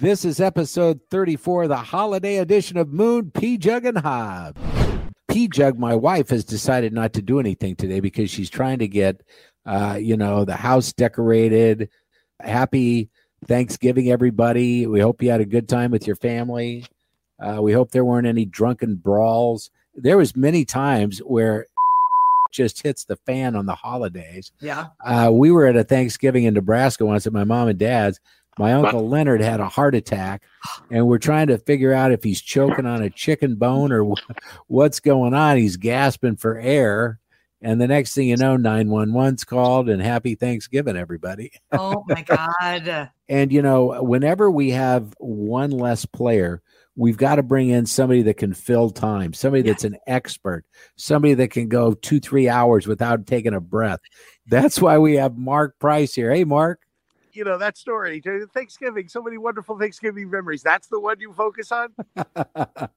This is episode 34, the holiday edition of Moon P Jug and Hob. P Jug, my wife, has decided not to do anything today because she's trying to get, uh, you know, the house decorated. Happy Thanksgiving, everybody. We hope you had a good time with your family. Uh, we hope there weren't any drunken brawls. There was many times where just hits the fan on the holidays. Yeah. Uh, we were at a Thanksgiving in Nebraska once at my mom and dad's. My uncle Leonard had a heart attack, and we're trying to figure out if he's choking on a chicken bone or what's going on. He's gasping for air. And the next thing you know, 911's called and happy Thanksgiving, everybody. Oh my God. and, you know, whenever we have one less player, we've got to bring in somebody that can fill time, somebody that's an expert, somebody that can go two, three hours without taking a breath. That's why we have Marc Price here. Hey, Marc. You know, that story, Thanksgiving, so many wonderful Thanksgiving memories. That's the one you focus on?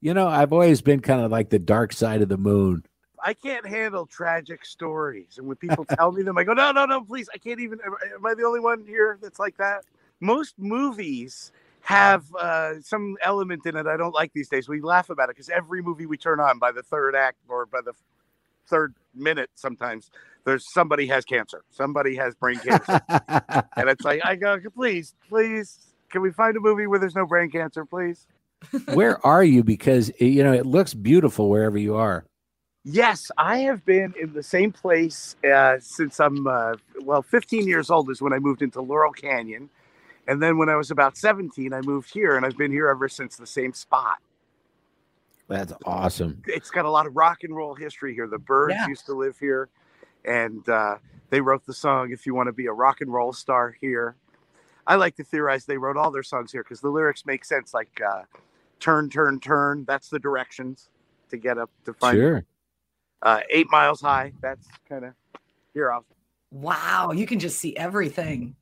you know, I've always been kind of like the dark side of the moon. I can't handle tragic stories. And when people tell me them, I go, no, no, no, please. I can't even. Am I the only one here that's like that? Most movies have uh, some element in it I don't like these days. We laugh about it because every movie we turn on by the third act or by the third minute, sometimes there's somebody has cancer, somebody has brain cancer, and it's like I go, please, please, can we find a movie where there's no brain cancer, please? where are you? Because you know it looks beautiful wherever you are. Yes, I have been in the same place uh, since I'm uh, well, 15 years old is when I moved into Laurel Canyon and then when I was about 17, I moved here and I've been here ever since the same spot. That's awesome. It's got a lot of rock and roll history here. The Byrds yeah. used to live here and uh, they wrote the song If You Want to Be a Rock and Roll Star here. I like to theorize they wrote all their songs here because the lyrics make sense like uh, turn, turn, turn. That's the directions to get up to find. Sure. Uh, eight miles high. That's kind of here. I'll... Wow. You can just see everything.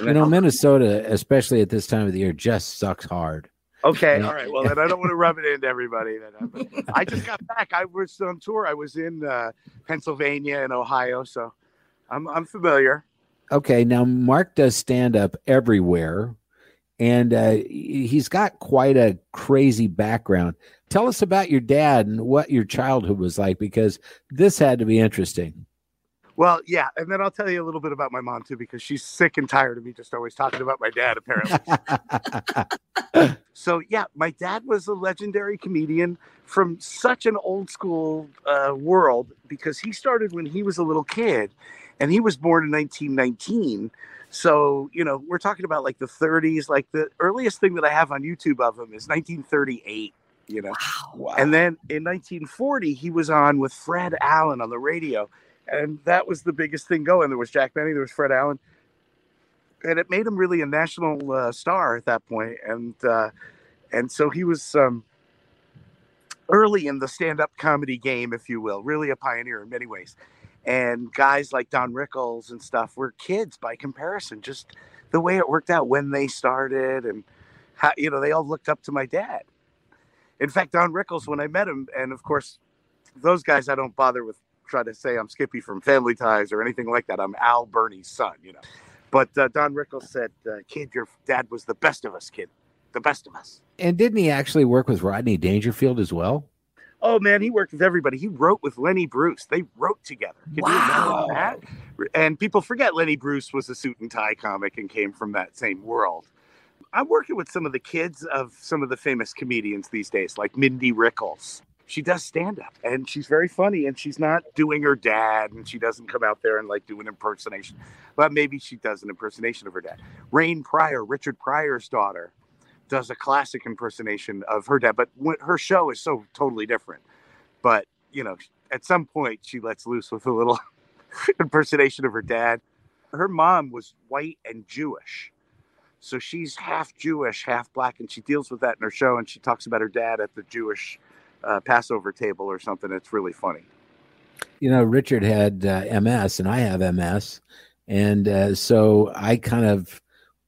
You know, Minnesota, especially at this time of the year, just sucks hard. Okay, all right. Well, then I don't want to rub it into everybody. Then I just got back. I was on tour. I was in uh, Pennsylvania and Ohio, so I'm I'm familiar. Okay, now Marc does stand up everywhere, and uh, he's got quite a crazy background. Tell us about your dad and what your childhood was like, because this had to be interesting. Well, yeah, and then I'll tell you a little bit about my mom too, because she's sick and tired of me just always talking about my dad. Apparently, so yeah, my dad was a legendary comedian from such an old school uh, world because he started when he was a little kid, and he was born in 1919. So you know, we're talking about like the 30s. Like the earliest thing that I have on YouTube of him is 1938 you know. Wow. And then in 1940, he was on with Fred Allen on the radio and that was the biggest thing going. There was Jack Benny, there was Fred Allen, and it made him really a national uh, star at that point. And uh, and so he was um, early in the stand-up comedy game, if you will, really a pioneer in many ways. And guys like Don Rickles and stuff were kids by comparison. Just the way it worked out when they started, and how you know they all looked up to my dad. In fact, Don Rickles, when I met him, and of course, those guys I don't bother with try to say I'm Skippy from Family Ties or anything like that. I'm Al Bernie's son, you know. But uh, Don Rickles said, uh, "Kid, your dad was the best of us, kid, the best of us." And didn't he actually work with Rodney Dangerfield as well? Oh man, he worked with everybody. He wrote with Lenny Bruce. They wrote together. Can wow. that? And people forget Lenny Bruce was a suit and tie comic and came from that same world. I'm working with some of the kids of some of the famous comedians these days, like Mindy Rickles she does stand up and she's very funny and she's not doing her dad and she doesn't come out there and like do an impersonation but maybe she does an impersonation of her dad. Rain pryor richard pryor's daughter does a classic impersonation of her dad but her show is so totally different but you know at some point she lets loose with a little impersonation of her dad. Her mom was white and jewish so she's half jewish half black and she deals with that in her show and she talks about her dad at the jewish uh, Passover table or something. It's really funny. You know, Richard had uh, MS and I have MS. And uh, so I kind of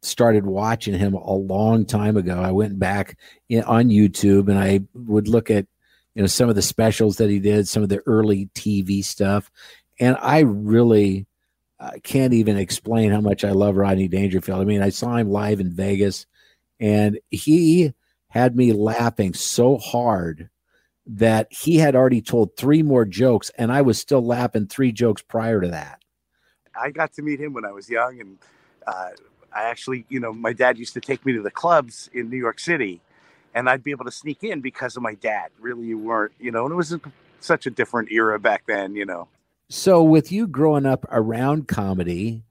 started watching him a long time ago. I went back in, on YouTube and I would look at, you know, some of the specials that he did, some of the early TV stuff. And I really uh, can't even explain how much I love Rodney Dangerfield. I mean, I saw him live in Vegas and he had me laughing so hard that he had already told three more jokes, and I was still laughing three jokes prior to that. I got to meet him when I was young, and uh, I actually, you know, my dad used to take me to the clubs in New York City, and I'd be able to sneak in because of my dad. Really, you weren't, you know, and it was a, such a different era back then, you know. So, with you growing up around comedy,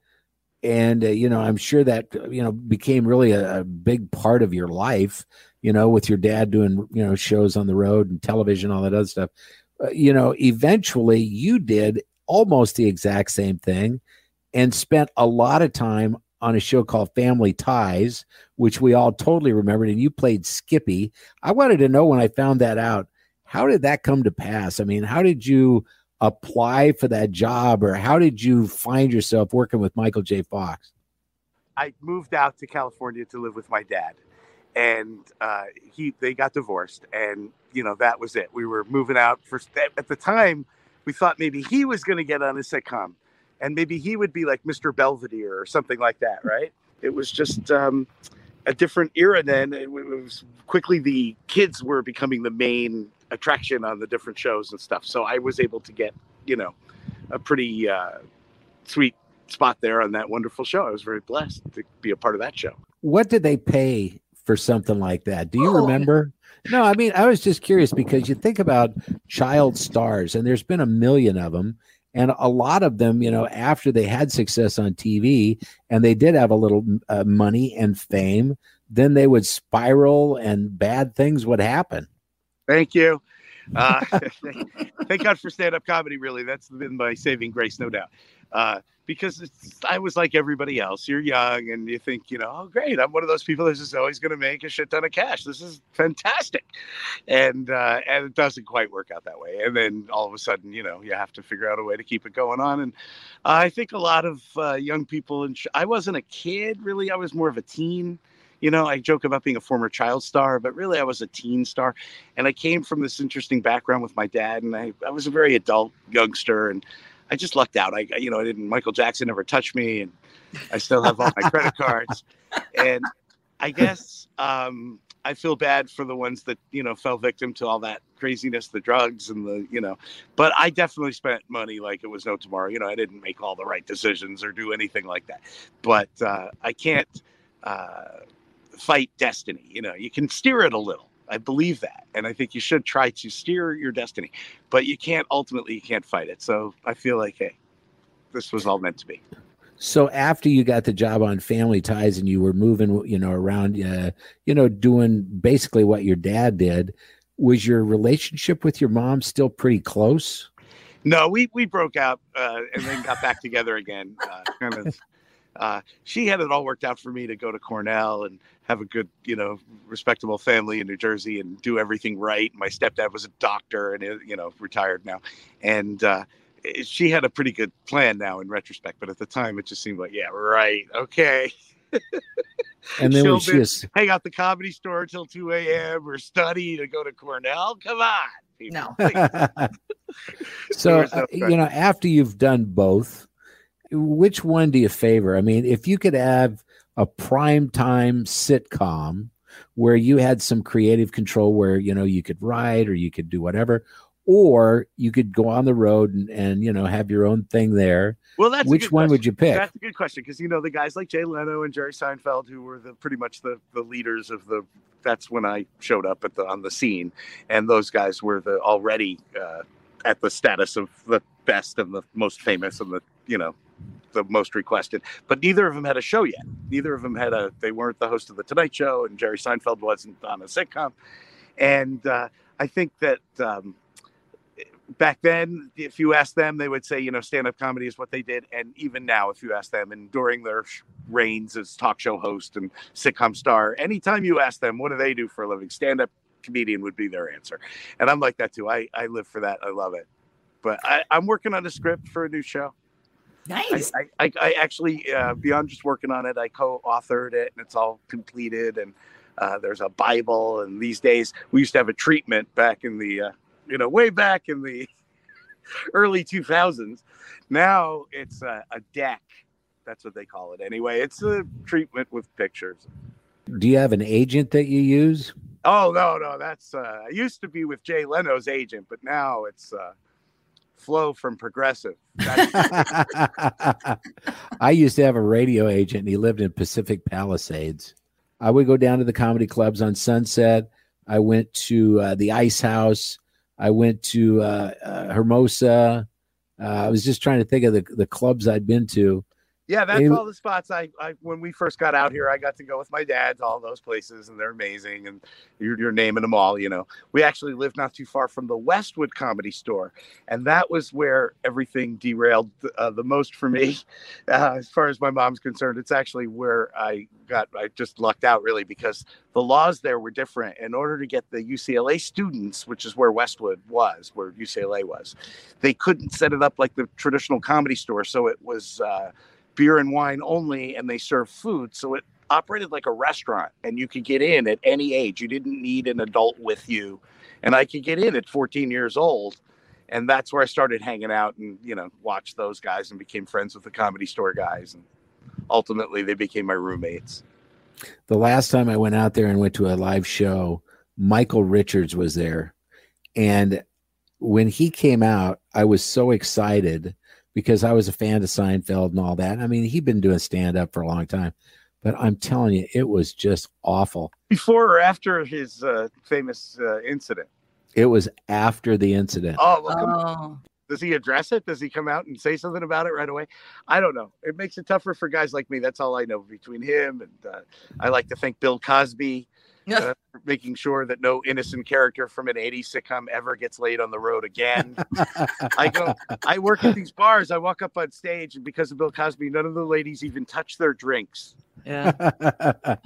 and uh, you know, I'm sure that you know became really a, a big part of your life. You know, with your dad doing you know shows on the road and television, all that other stuff. Uh, you know, eventually you did almost the exact same thing and spent a lot of time on a show called Family Ties, which we all totally remembered. And you played Skippy. I wanted to know when I found that out, how did that come to pass? I mean, how did you apply for that job or how did you find yourself working with Michael J. Fox? I moved out to California to live with my dad. And uh, he, they got divorced, and you know that was it. We were moving out for at the time. We thought maybe he was going to get on a sitcom, and maybe he would be like Mr. Belvedere or something like that, right? It was just um, a different era then. It was quickly the kids were becoming the main attraction on the different shows and stuff. So I was able to get, you know, a pretty uh, sweet spot there on that wonderful show. I was very blessed to be a part of that show. What did they pay for something like that? Do you oh. remember? No, I mean, I was just curious because you think about child stars, and there's been a million of them. And a lot of them, you know, after they had success on TV and they did have a little uh, money and fame, then they would spiral and bad things would happen. Thank you. Uh, thank God for stand up comedy, really. That's been my saving grace, no doubt. Uh, because I was like everybody else. You're young and you think, you know, oh, great. I'm one of those people that's just always going to make a shit ton of cash. This is fantastic. And, uh, and it doesn't quite work out that way. And then all of a sudden, you know, you have to figure out a way to keep it going on. And I think a lot of uh, young people, and sh- I wasn't a kid really, I was more of a teen you know, I joke about being a former child star, but really I was a teen star. And I came from this interesting background with my dad, and I, I was a very adult youngster, and I just lucked out. I, you know, I didn't, Michael Jackson never touched me, and I still have all my credit cards. And I guess um, I feel bad for the ones that, you know, fell victim to all that craziness, the drugs and the, you know, but I definitely spent money like it was no tomorrow. You know, I didn't make all the right decisions or do anything like that. But uh, I can't, uh, fight destiny. You know, you can steer it a little. I believe that, and I think you should try to steer your destiny, but you can't ultimately you can't fight it. So I feel like, hey, this was all meant to be. So after you got the job on Family Ties and you were moving, you know, around, uh, you know, doing basically what your dad did, was your relationship with your mom still pretty close? No, we we broke out uh, and then got back together again. Uh, kind of uh, she had it all worked out for me to go to Cornell and have a good, you know, respectable family in New Jersey and do everything right. My stepdad was a doctor and, you know, retired now. And uh, she had a pretty good plan now in retrospect. But at the time, it just seemed like, yeah, right. Okay. and then when she was... hang out the comedy store until 2 a.m. or study to go to Cornell. Come on. People. No. so, uh, you know, after you've done both, which one do you favor? I mean, if you could have a prime time sitcom where you had some creative control where you know you could write or you could do whatever or you could go on the road and, and you know have your own thing there well that's which one question. would you pick that's a good question because you know the guys like jay leno and jerry seinfeld who were the pretty much the the leaders of the that's when i showed up at the on the scene and those guys were the already uh, at the status of the best and the most famous and the you know the most requested. But neither of them had a show yet. Neither of them had a. They weren't the host of the Tonight Show, and Jerry Seinfeld wasn't on a sitcom. And uh, I think that um, back then, if you asked them, they would say, you know, stand-up comedy is what they did. And even now, if you ask them, and during their reigns as talk show host and sitcom star, anytime you ask them, what do they do for a living? Stand-up comedian would be their answer. And I'm like that too. I I live for that. I love it. But I, I'm working on a script for a new show. Nice. I, I, I actually, uh, beyond just working on it, I co-authored it, and it's all completed. And uh, there's a Bible. And these days, we used to have a treatment back in the, uh, you know, way back in the early 2000s. Now it's a, a deck. That's what they call it anyway. It's a treatment with pictures. Do you have an agent that you use? Oh no, no, that's uh, I used to be with Jay Leno's agent, but now it's uh, Flo from Progressive. I used to have a radio agent and he lived in Pacific Palisades. I would go down to the comedy clubs on Sunset. I went to uh, the Ice House. I went to uh, uh, Hermosa. Uh, I was just trying to think of the, the clubs I'd been to. Yeah, that's Hey- all the spots I, I when we first got out here, I got to go with my dad to all those places, and they're amazing. And you're, you're naming them all. You know, we actually lived not too far from the Westwood Comedy Store, and that was where everything derailed uh, the most for me, uh, as far as my mom's concerned. It's actually where I got I just lucked out really because the laws there were different. In order to get the UCLA students, which is where Westwood was, where UCLA was, they couldn't set it up like the traditional comedy store. So it was uh, beer and wine only, and they serve food. So it operated like a restaurant, and you could get in at any age. You didn't need an adult with you, and I could get in at 14 years old. And that's where I started hanging out and you know watched those guys and became friends with the comedy store guys and ultimately they became my roommates. The last time I went out there and went to a live show, Michael Richards was there. And when he came out, I was so excited because I was a fan of Seinfeld and all that. I mean, he'd been doing stand up for a long time, but I'm telling you, it was just awful. Before or after his uh, famous uh, incident? It was after the incident. Oh, well, come Oh, does he address it? Does he come out and say something about it right away? I don't know. It makes it tougher for guys like me. That's all I know between him and uh, I like to thank Bill Cosby uh, making sure that no innocent character from an 80s sitcom ever gets laid on the road again. I go, I work at these bars. I walk up on stage, and because of Bill Cosby, none of the ladies even touch their drinks. yeah.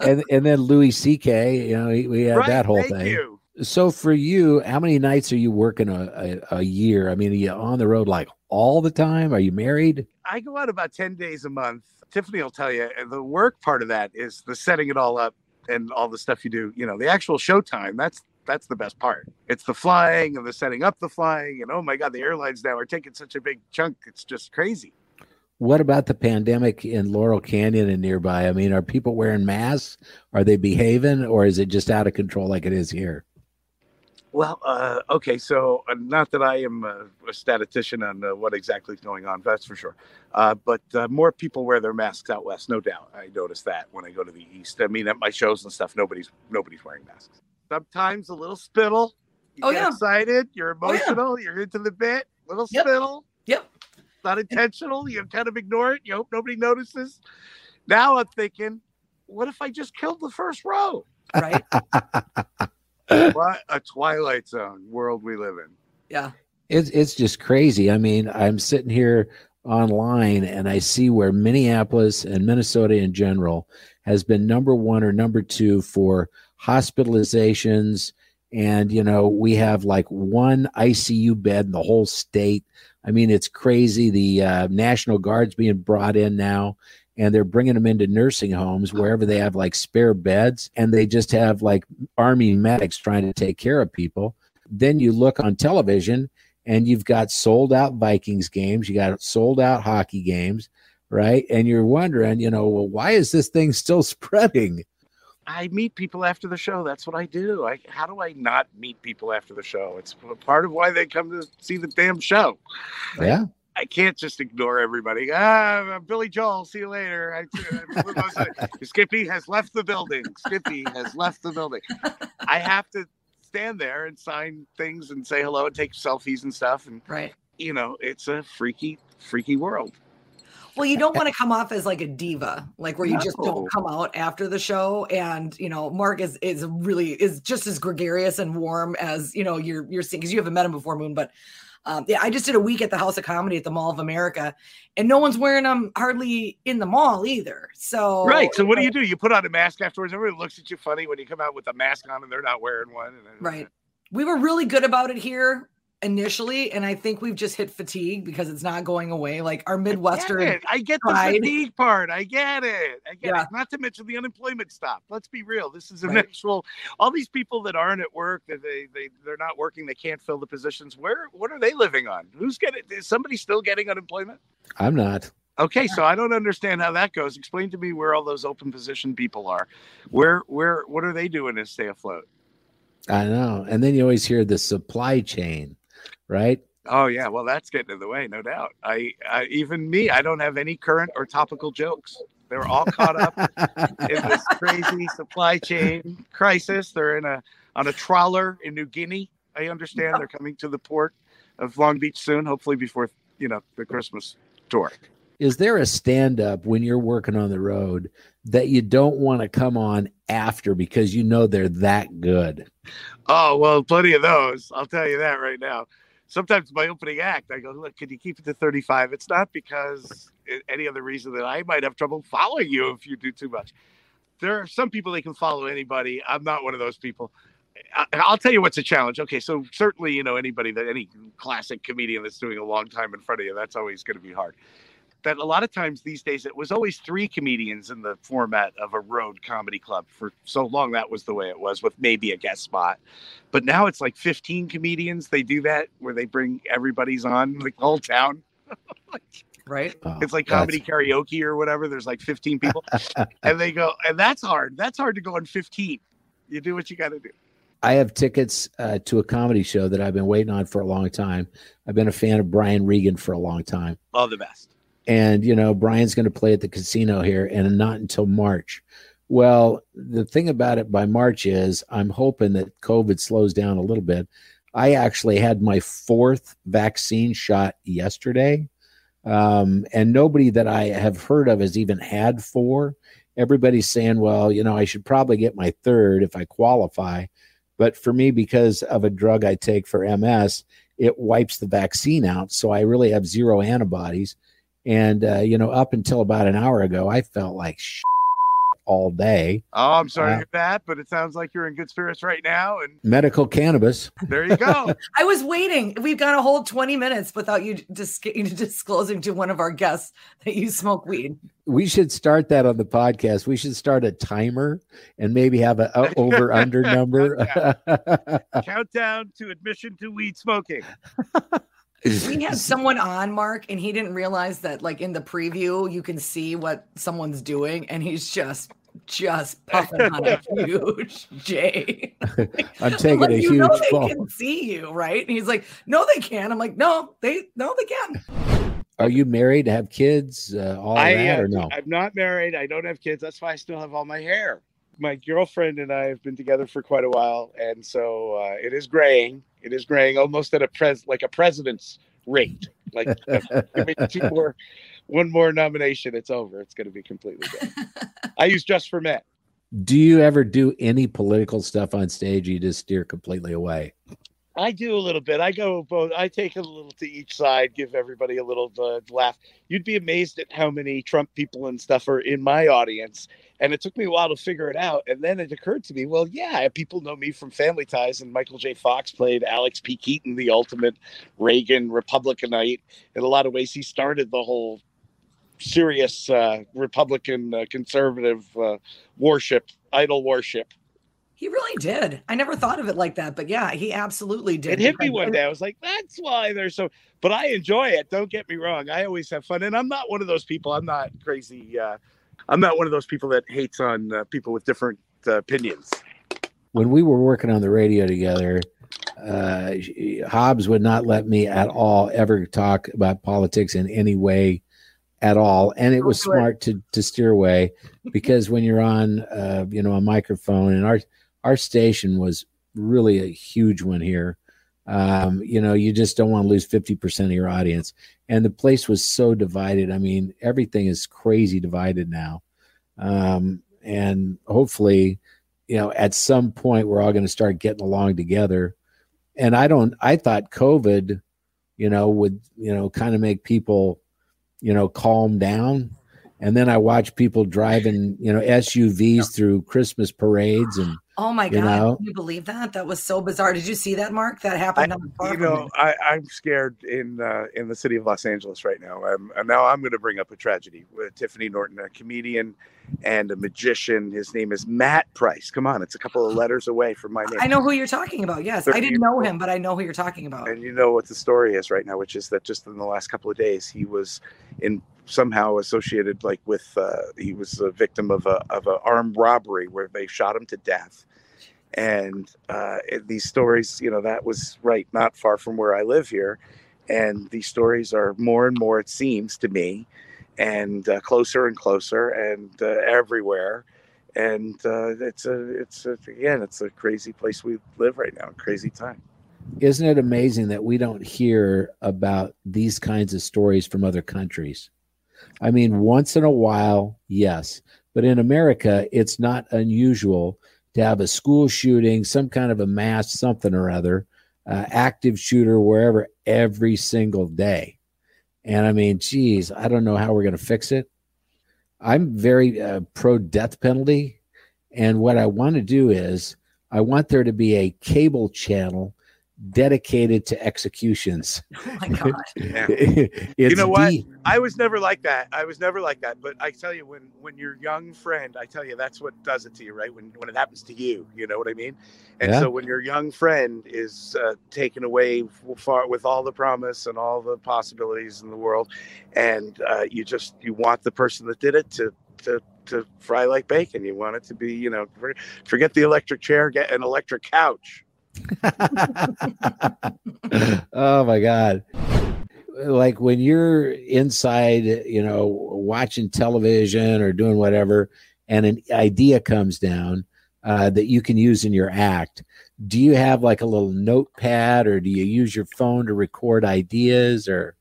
and and then Louis C.K. You know, he- we had right? that whole Thank thing. you. So for you, how many nights are you working a, a, a year? I mean, are you on the road like all the time? Are you married? I go out about 10 days a month. Tiffany will tell you, the work part of that is the setting it all up and all the stuff you do. You know, the actual showtime, that's that's the best part. It's the flying and the setting up the flying. And oh my God, the airlines now are taking such a big chunk. It's just crazy. What about the pandemic in Laurel Canyon and nearby? I mean, are people wearing masks? Are they behaving, or is it just out of control like it is here? Well, uh, okay, so uh, not that I am uh, a statistician on uh, what exactly is going on, that's for sure. Uh, but uh, more people wear their masks out west, no doubt. I notice that when I go to the east. I mean, at my shows and stuff, nobody's nobody's wearing masks. Sometimes a little spittle. You Oh, get yeah. excited. You're Oh, yeah. emotional. You're into the bit. Little Yep. spittle. Yep. Not intentional. You kind of ignore it. You hope nobody notices. Now I'm thinking, what if I just killed the first row? Right. what a twilight zone world we live in. Yeah. It's it's just crazy. I mean, I'm sitting here online and I see where Minneapolis and Minnesota in general has been number one or number two for hospitalizations. And, you know, we have like one ICU bed in the whole state. I mean, it's crazy. The uh, National Guard's being brought in now and they're bringing them into nursing homes wherever they have like spare beds and they just have like army medics trying to take care of people. Then you look on television and you've got sold out Vikings games, you got sold out hockey games, right? And you're wondering, you know, well, why is this thing still spreading? I meet people after the show. That's what I do. I, how do I not meet people after the show? It's part of why they come to see the damn show. Yeah. I can't just ignore everybody. Ah, Billy Joel, see you later. I, Skippy has left the building. Skippy has left the building. I have to stand there and sign things and say hello and take selfies and stuff. And, Right. you know, it's a freaky, freaky world. Well, you don't want to come off as like a diva, like where you just don't come out after the show. And you know, Marc is is really is just as gregarious and warm as you know you're you're seeing because you haven't met him before, Moon. But um, yeah, I just did a week at the House of Comedy at the Mall of America, and no one's wearing them hardly in the mall either. So Right. So what do you do? You put on a mask afterwards. Everybody looks at you funny when you come out with a mask on and they're not wearing one. And Right. We were really good about it here initially, and I think we've just hit fatigue because it's not going away. Like our I get Midwestern. I get the pride. fatigue part. I get it. I get Yeah. it. Not to mention the unemployment stop. Let's be real. This is an Right. actual. All these people that aren't at work, that they they they're not working, they can't fill the positions. Where what are they living on? Who's getting? Is somebody still getting unemployment? I'm not. Okay, so I don't understand how that goes. Explain to me where all those open position people are. Where where what are they doing to stay afloat? I know. And then you always hear the supply chain, right? Oh yeah, well that's getting in the way, no doubt. I, I even me, I don't have any current or topical jokes. They're all caught up in this crazy supply chain crisis. They're in a on a trawler in New Guinea. I understand they're coming to the port of Long Beach soon, hopefully before you know the Christmas tour. Is there a stand up when you're working on the road that you don't want to come on after because you know they're that good? Oh well, plenty of those. I'll tell you that right now. Sometimes my opening act, I go, look, can you keep it to 35? It's not because any other reason that I might have trouble following you if you do too much. There are some people they can follow anybody. I'm not one of those people. I'll tell you what's a challenge. Okay, so certainly, you know, anybody that any classic comedian that's doing a long time in front of you, that's always going to be hard. That a lot of times these days, it was always three comedians in the format of a road comedy club. For so long, that was the way it was, with maybe a guest spot. But now it's like 15 comedians. They do that where they bring everybody's on, like the whole town. right? Oh, it's like comedy that's... karaoke or whatever. There's like 15 people, and they go, and that's hard. That's hard to go on 15. You do what you got to do. I have tickets uh, to a comedy show that I've been waiting on for a long time. I've been a fan of Brian Regan for a long time. All the best. And you know, Brian's going to play at the casino here, and not until March. Well, the thing about it by March is I'm hoping that COVID slows down a little bit. I actually had my fourth vaccine shot yesterday, um, and nobody that I have heard of has even had four. Everybody's saying, well, you know, I should probably get my third if I qualify. But for me, because of a drug I take for MS, it wipes the vaccine out. So I really have zero antibodies. And, uh, you know, up until about an hour ago, I felt like all day. Oh, I'm sorry uh, to hear that, but it sounds like you're in good spirits right now. And medical cannabis. There you go. I was waiting. We've got a whole 20 minutes without you dis- disclosing to one of our guests that you smoke weed. We should start that on the podcast. We should start a timer and maybe have a, a over under number. Countdown. Countdown to admission to weed smoking we had someone on Marc and he didn't realize that like in the preview you can see what someone's doing and he's just just puffing on a huge J. I'm taking like, a huge know they fall. can see you, right? And he's like, "No, they can't." I'm like, "No, they no, they can." Are you married? Have kids? Uh, all I, that or no? I'm not married. I don't have kids. That's why I still have all my hair. My girlfriend and I have been together for quite a while, and so uh, it is graying it is graying almost at a pres like a president's rate. Like give me two more, one more nomination, it's over. It's going to be completely dead. I use just for men. Do you ever do any political stuff on stage? you just steer completely away. I do a little bit. I go both. I take a little to each side, give everybody a little uh, laugh. You'd be amazed at how many Trump people and stuff are in my audience, and it took me a while to figure it out. And then it occurred to me, well, yeah, people know me from Family Ties, and Michael J. Fox played Alex P. Keaton, the ultimate Reagan Republicanite. In a lot of ways, he started the whole serious uh, Republican uh, conservative uh, worship, idol worship. He really did. I never thought of it like that, but yeah, he absolutely did. It hit me one day. I was like, "That's why they're so." But I enjoy it. Don't get me wrong. I always have fun, and I'm not one of those people. I'm not crazy. Uh, I'm not one of those people that hates on uh, people with different uh, opinions. When we were working on the radio together, uh, Hobbs would not let me at all ever talk about politics in any way at all, and it was smart to to steer away because when you're on, uh, you know, a microphone, and our our station was really a huge one here. Um, you know, you just don't want to lose 50% of your audience. And the place was so divided. I mean, everything is crazy divided now. Um, and hopefully, you know, at some point we're all going to start getting along together. And I don't, I thought COVID, you know, would, you know, kind of make people, you know, calm down. And then I watch people driving, you know, SUVs through Christmas parades and Oh my god! Know? Can you believe that? That was so bizarre. Did you see that, Marc? That happened. I, you know, I, am scared in uh, in the city of Los Angeles right now. I'm, and now I'm going to bring up a tragedy with Tiffany Norton, a comedian and a magician. His name is Matt Price. Come on, it's a couple of letters away from my name. I know who you're talking about. Yes, I didn't know him, but I know who you're talking about. And you know what the story is right now, which is that just in the last couple of days, he was in somehow associated like with uh, he was a victim of a of an armed robbery where they shot him to death. And uh, these stories you know that was right not far from where i live here. And these stories are more and more it seems to me and uh, closer and closer and uh, everywhere. And uh, it's a it's a, again it's a crazy place we live right now crazy time. Isn't it amazing that we don't hear about these kinds of stories from other countries i mean once in a while yes. But in america it's not unusual to have a school shooting some kind of a mass something or other uh, active shooter wherever every single day. And i mean geez i don't know how we're going to fix it. I'm very uh, pro death penalty. And what I want to do is, I want there to be a cable channel dedicated to executions. Oh my god! yeah. you know what? I was never like that. I was never like that. But I tell you, when when your young friend, I tell you, that's what does it to you, right? When when it happens to you, you know what I mean. And yeah. so when your young friend is uh, taken away far with all the promise and all the possibilities in the world, and uh, you just you want the person that did it to to to fry like bacon. You want it to be, you know, forget the electric chair, get an electric couch. Oh my god. Like when you're inside you know watching television or doing whatever and an idea comes down uh, that you can use in your act do you have like a little notepad or do you use your phone to record ideas or?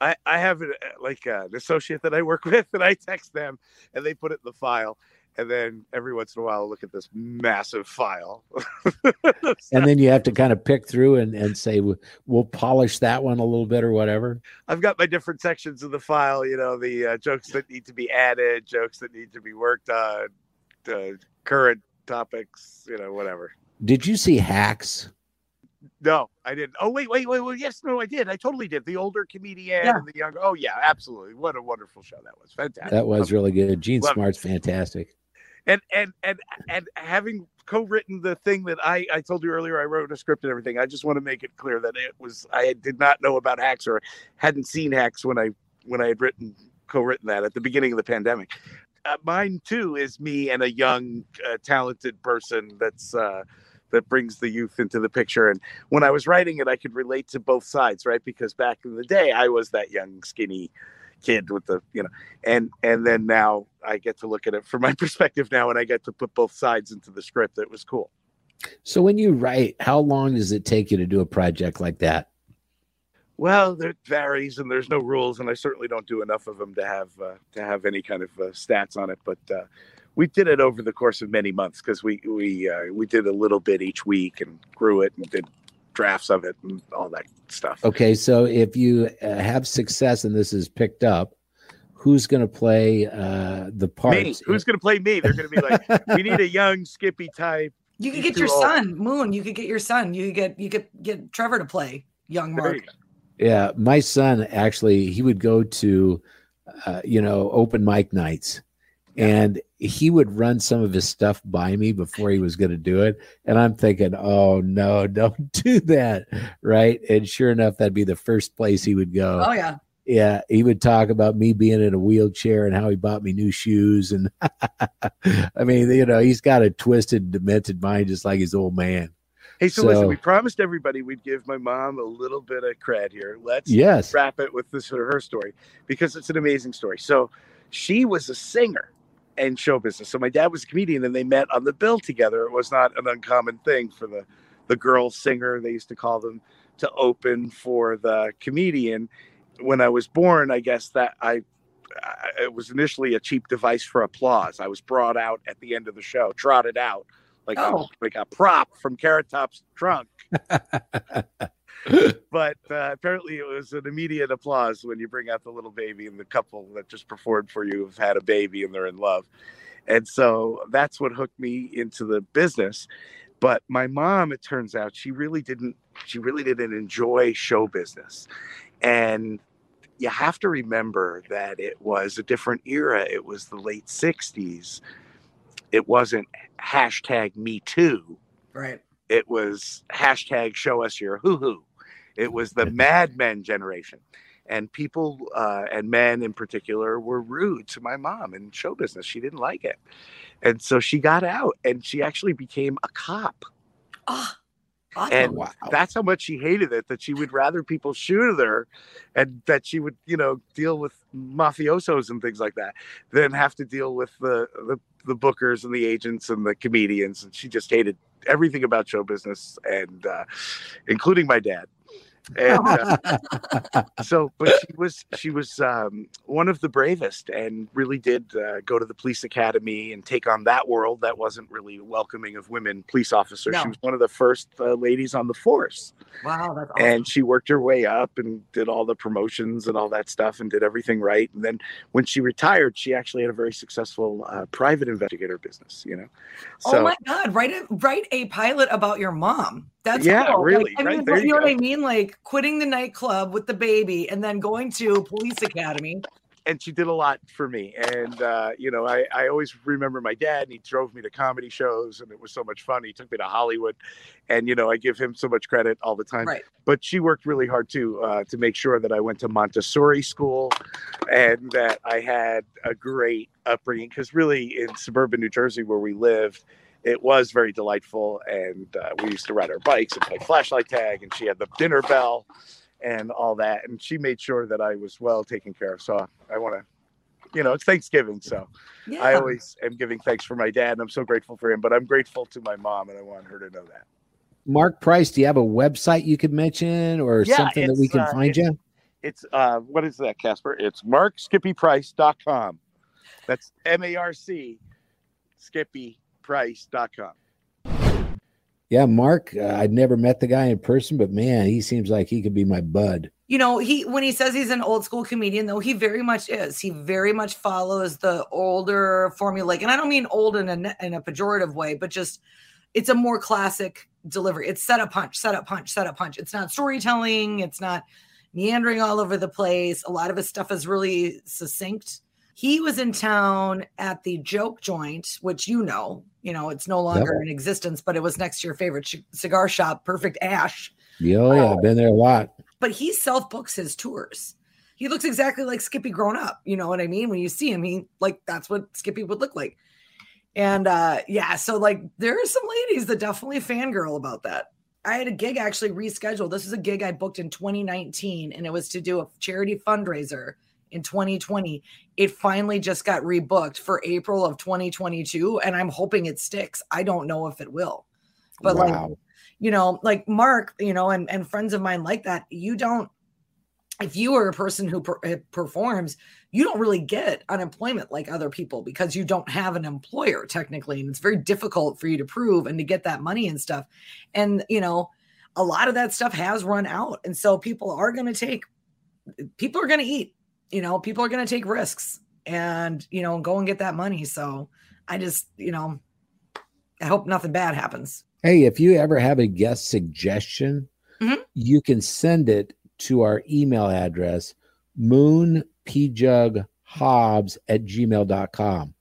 I, I have like uh, an associate that I work with, and I text them, and they put it in the file and then every once in a while I'll look at this massive file and then you have to kind of pick through and, and say we'll polish that one a little bit or whatever i've got my different sections of the file you know the uh, jokes that need to be added jokes that need to be worked on uh, current topics you know whatever did you see hacks no, I didn't. Oh wait, wait, wait, wait. Yes, no, I did. I totally did. The older comedian yeah. and the younger. Oh yeah, absolutely. What a wonderful show that was. Fantastic. That was really good. Jean Love Smart's it. fantastic and and and and having co-written the thing that I I told you earlier, I wrote a script and everything. I just want to make it clear that it was I did not know about hacks or hadn't seen hacks when I when I had written co-written that at the beginning of the pandemic. Uh, mine too is me and a young, uh, talented person that's uh, that brings the youth into the picture. And when I was writing it, I could relate to both sides, right? Because back in the day, I was that young, skinny kid with the you know and and then now i get to look at it from my perspective now and i get to put both sides into the script. It was cool. So when you write how long does it take you to do a project like that? Well it varies and there's no rules and i certainly don't do enough of them to have uh, to have any kind of uh, stats on it but uh, we did it over the course of many months because we we uh, we did a little bit each week and grew it and did drafts of it and all that stuff. Okay, so if you uh, have success and this is picked up, who's going to play uh, the part? Me. Who's going to play me? They're going to be like, we need a young, skippy type. You could get your old. son, Moon. You could get your son. You could get you could get Trevor to play young Marc. Yeah, my son actually he would go to, uh, you know, open mic nights, and he would run some of his stuff by me before he was going to do it and i'm thinking oh no don't do that right and sure enough that'd be the first place he would go oh yeah yeah he would talk about me being in a wheelchair and how he bought me new shoes and i mean you know he's got a twisted demented mind just like his old man Hey, so, so, listen, we promised everybody we'd give my mom a little bit of cred here. Let's yes. wrap it with this or her story because it's an amazing story. So she was a singer and show business. So my dad was a comedian, and they met on the bill together. It was not an uncommon thing for the the girl singer they used to call them to open for the comedian. When I was born, I guess that I, I it was initially a cheap device for applause. I was brought out at the end of the show, trotted out like oh. a, like a prop from Carrot Top's trunk. but uh, apparently it was an immediate applause when you bring out the little baby and the couple that just performed for you have had a baby and they're in love. And so that's what hooked me into the business. But my mom, it turns out, she really didn't she really didn't enjoy show business. And you have to remember that it was a different era. It was the late 60s. It wasn't hashtag me too. Right. It was hashtag show us your hoo hoo. It was the Mad Men generation. and people uh, and men in particular were rude to my mom in show business. She didn't like it, and so she got out, and she actually became a cop. Oh, awesome. And Wow. that's how much she hated it that she would rather people shoot at her and that she would you know deal with mafiosos and things like that than have to deal with the the, the bookers and the agents and the comedians and she just hated everything about show business and uh, including my dad and uh, so but she was she was um, one of the bravest and really did uh, go to the police academy and take on that world that wasn't really welcoming of women police officers No. she was one of the first uh, ladies on the force wow, that's awesome. and she worked her way up and did all the promotions and all that stuff and did everything right and then when she retired she actually had a very successful uh, private investigator business you know oh my god, write a write a pilot about your mom. That's Yeah, cool. Like, really, I right, mean, there you you know go. what I mean? Like quitting the nightclub with the baby and then going to police academy. and she did a lot for me. And uh, you know, I, I always remember my dad, and he drove me to comedy shows, and it was so much fun. He took me to Hollywood, and you know, I give him so much credit all the time. Right. But she worked really hard too uh, to make sure that I went to Montessori school, and that I had a great upbringing. Because really, in suburban New Jersey where we lived. It was very delightful, and uh, we used to ride our bikes and play flashlight tag. And she had the dinner bell, and all that. And she made sure that I was well taken care of. So I want to, you know, it's Thanksgiving. So Yeah. I always am giving thanks for my dad and I'm so grateful for him, but I'm grateful to my mom and I want her to know that. Marc Price, do you have a website you could mention or Yeah, something that we can uh, find you? It's, uh, what is that, Casper? It's marcskippyprice.com. That's M A R C skippyprice.com. Yeah, Marc, uh, I'd never met the guy in person, but man, he seems like he could be my bud. you know he when he says he's an old school comedian though he very much is. He very much follows the older formulaic and i don't mean old in a in a pejorative way but just it's a more classic delivery. It's set up punch set up punch set up punch. It's not storytelling. It's not meandering all over the place. A lot of his stuff is really succinct. He was in town at the joke joint which you know you know it's no longer in existence but it was next to your favorite ch- cigar shop perfect ash Yeah, yeah, I've been there a lot. but he self books his tours. He looks exactly like Skippy grown up. You know what I mean? When you see him, he like that's what Skippy would look like. And uh yeah, so like there are some ladies that definitely fangirl about that. I had a gig actually rescheduled. This is a gig I booked in 2019, and it was to do a charity fundraiser in 2020. It finally just got rebooked for April of 2022, and I'm hoping it sticks. I don't know if it will, but like you know, like Marc, you know, and, and friends of mine like that, you don't, if you are a person who per- eh, performs, you don't really get unemployment like other people because you don't have an employer technically. And it's very difficult for you to prove and to get that money and stuff. And, you know, a lot of that stuff has run out. And so people are going to take, people are going to eat, you know, people are going to take risks and, you know, go and get that money. So I just, you know, I hope nothing bad happens. Hey, if you ever have a guest suggestion, Mhm. you can send it to our email address, moonpjughobbs at gmail.com.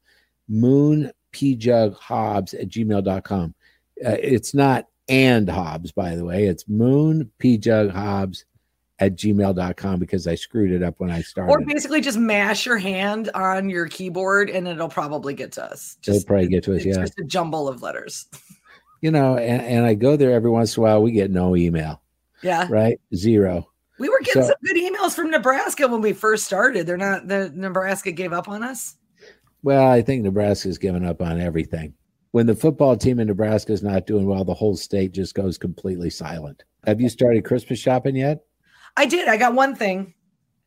Moonpjughobbs at gmail.com. Uh, it's not and Hobbs, by the way. It's moonpjughobbs at gmail.com because I screwed it up when I started. Or basically just mash your hand on your keyboard and it'll probably get to us. It'll probably get to us, it's yeah. just a jumble of letters. You know, and, and I go there every once in a while. We get no email, Yeah. right? Zero. We were getting So- some good emails from Nebraska when we first started. They're not the Nebraska gave up on us. Well, I think Nebraska's given up on everything. When the football team in Nebraska is not doing well, the whole state just goes completely silent. Have you started Christmas shopping yet? I did. I got one thing.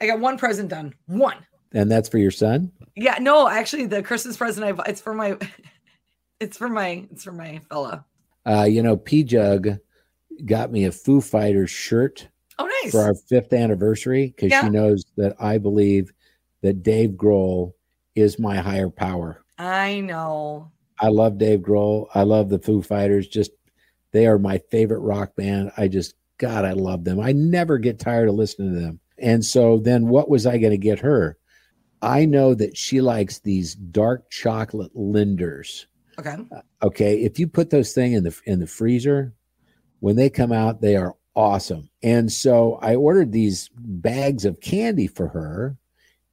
I got one present done. One. And that's for your son? Yeah, no, actually the Christmas present I bought it's for my it's for my it's for my fella. Uh, you know, P Jug got me a Foo Fighters shirt Oh nice. for our fifth anniversary because Yeah. she knows that I believe that Dave Grohl is my higher power. I know. I love Dave Grohl. I love the Foo Fighters. Just they are my favorite rock band. I just God, I love them. I never get tired of listening to them. And so then what was I going to get her? I know that she likes these dark chocolate Lindors. Okay. Okay, if you put those thing in the in the freezer, when they come out, they are awesome. And so I ordered these bags of candy for her,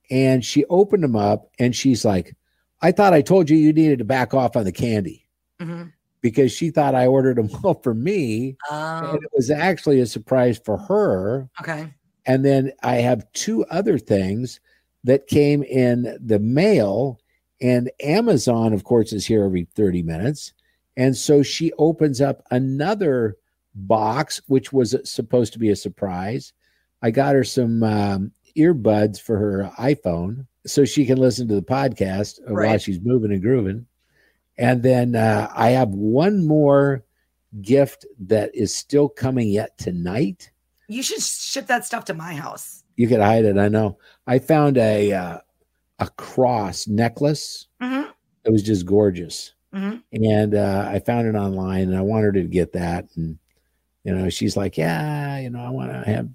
and she opened them up, and she's like, "I thought I told you you needed to back off on the candy." Mhm. Because she thought I ordered them all for me, Um, and it was actually a surprise for her. okay. And then I have two other things that came in the mail, and Amazon, of course, is here every 30 minutes. And so she opens up another box, which was supposed to be a surprise. I got her some um, earbuds for her iPhone so she can listen to the podcast while she's moving and grooving. And then uh, I have one more gift that is still coming yet tonight You should ship that stuff to my house. you could hide it. I know. I found a uh, a cross necklace. Mhm. It was just gorgeous, Mhm. and uh, I found it online, and I wanted her to get that. And you know, she's like, "Yeah, you know, I want to have,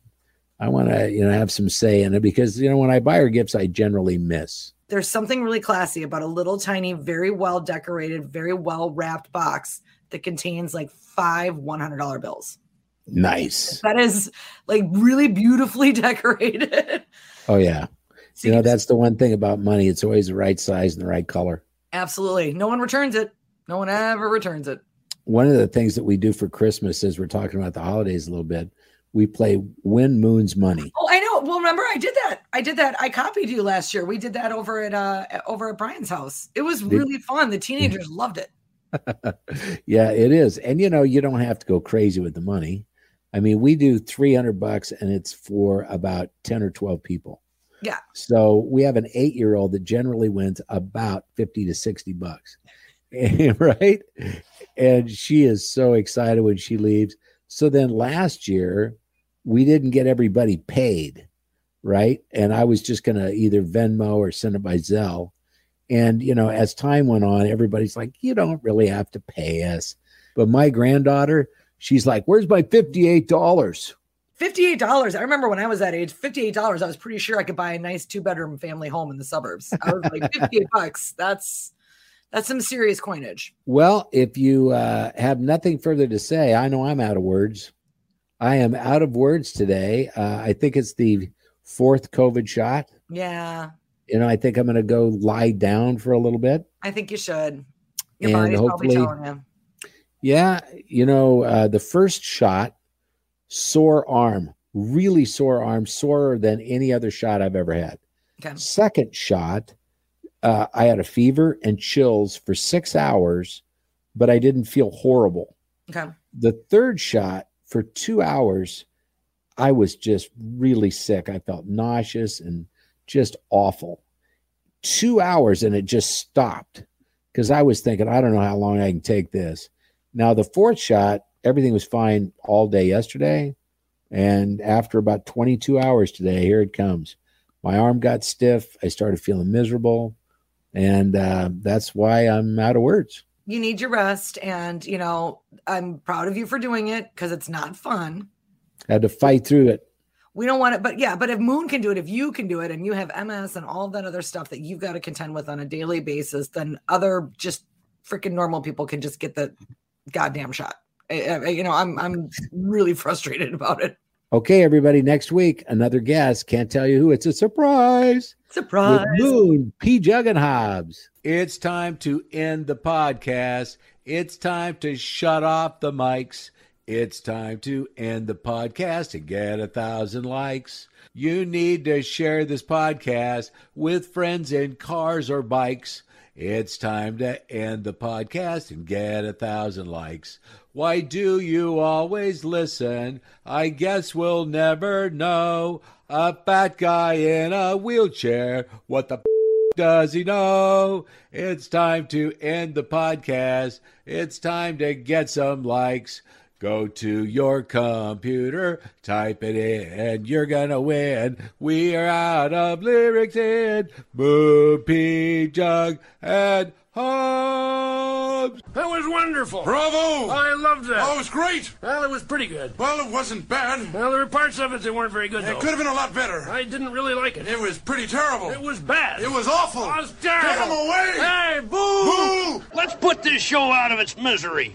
I want to, you know, have some say in it because you know, when I buy her gifts, I generally miss." There's something really classy about a little tiny, very well decorated, very well wrapped box that contains like five $100 bills. Nice. That is like really beautifully decorated. Oh yeah. So You know, that's the one thing about money. It's always the right size and the right color. absolutely no one returns it. No one ever returns it. one of the things that we do for Christmas is we're talking about the holidays a little bit. We play Win Moon's Money. Oh, I know. Well, remember I did that. I did that. I copied you last year. We did that over at uh over at Brian's house. It was really fun. The teenagers loved it. yeah, it is. And you know, you don't have to go crazy with the money. I mean, we do 300 bucks and it's for about 10 or 12 people. Yeah. So we have an eight year old that generally wins about 50 to 60 bucks. right. And she is so excited when she leaves. So then last year, we didn't get everybody paid. Right. And I was just going to either Venmo or send it by Zelle. And, you know, as time went on, everybody's like, you don't really have to pay us. But my granddaughter, she's like, where's my $58? $58. I remember when I was that age, $58. I was pretty sure I could buy a nice two bedroom family home in the suburbs. I was like, 58 bucks. That's that's some serious coinage. Well, if you uh, have nothing further to say, I know I'm out of words. I am out of words today. Uh, I think it's the fourth COVID shot. Yeah, You know, I think I'm going to go lie down for a little bit. I think you should. Your And body's probably telling you. Yeah, you know, uh, the first shot, sore arm, really sore arm, sorer than any other shot I've ever had. Okay. Second shot, uh, I had a fever and chills for six hours, but I didn't feel horrible. Okay. The third shot, for two hours, I was just really sick. I felt nauseous and just awful. Two hours and it just stopped because I was thinking, I don't know how long I can take this. Now, the fourth shot, everything was fine all day yesterday. And after about 22 hours today, here it comes. My arm got stiff. I started feeling miserable. And uh, that's why I'm out of words. You need your rest. And, you know, I'm proud of you for doing it because it's not fun. Had to fight through it. We don't want it, but yeah, but if Moon can do it, if you can do it, and you have MS and all that other stuff that you've got to contend with on a daily basis, then other just freaking normal people can just get the goddamn shot. I- I- you know, I'm I'm really frustrated about it. Okay, everybody, next week, another guest. Can't tell you who. It's a surprise. Surprise! With Moon, Pjugg and Hobbs. It's time to end the podcast. It's time to shut off the mics. It's time to end the podcast and get a thousand likes. You need to share this podcast with friends in cars or bikes. It's time to end the podcast and get a thousand likes. Why do you always listen? I guess we'll never know. A fat guy in a wheelchair. What the does he know? It's time to end the podcast. It's time to get some likes. Go to your computer, type it in, and you're gonna win. We are out of lyrics in Boo Pjugg and Hobbs. That was wonderful. Bravo! I loved that. Oh, it was great. Well, it was pretty good. Well, it wasn't bad. Well, there were parts of it that weren't very good, It though. could have been a lot better. I didn't really like it. It was pretty terrible. It was bad. It was awful. It was terrible. Get him away! Hey, boo! Boo! Let's put this show out of its misery.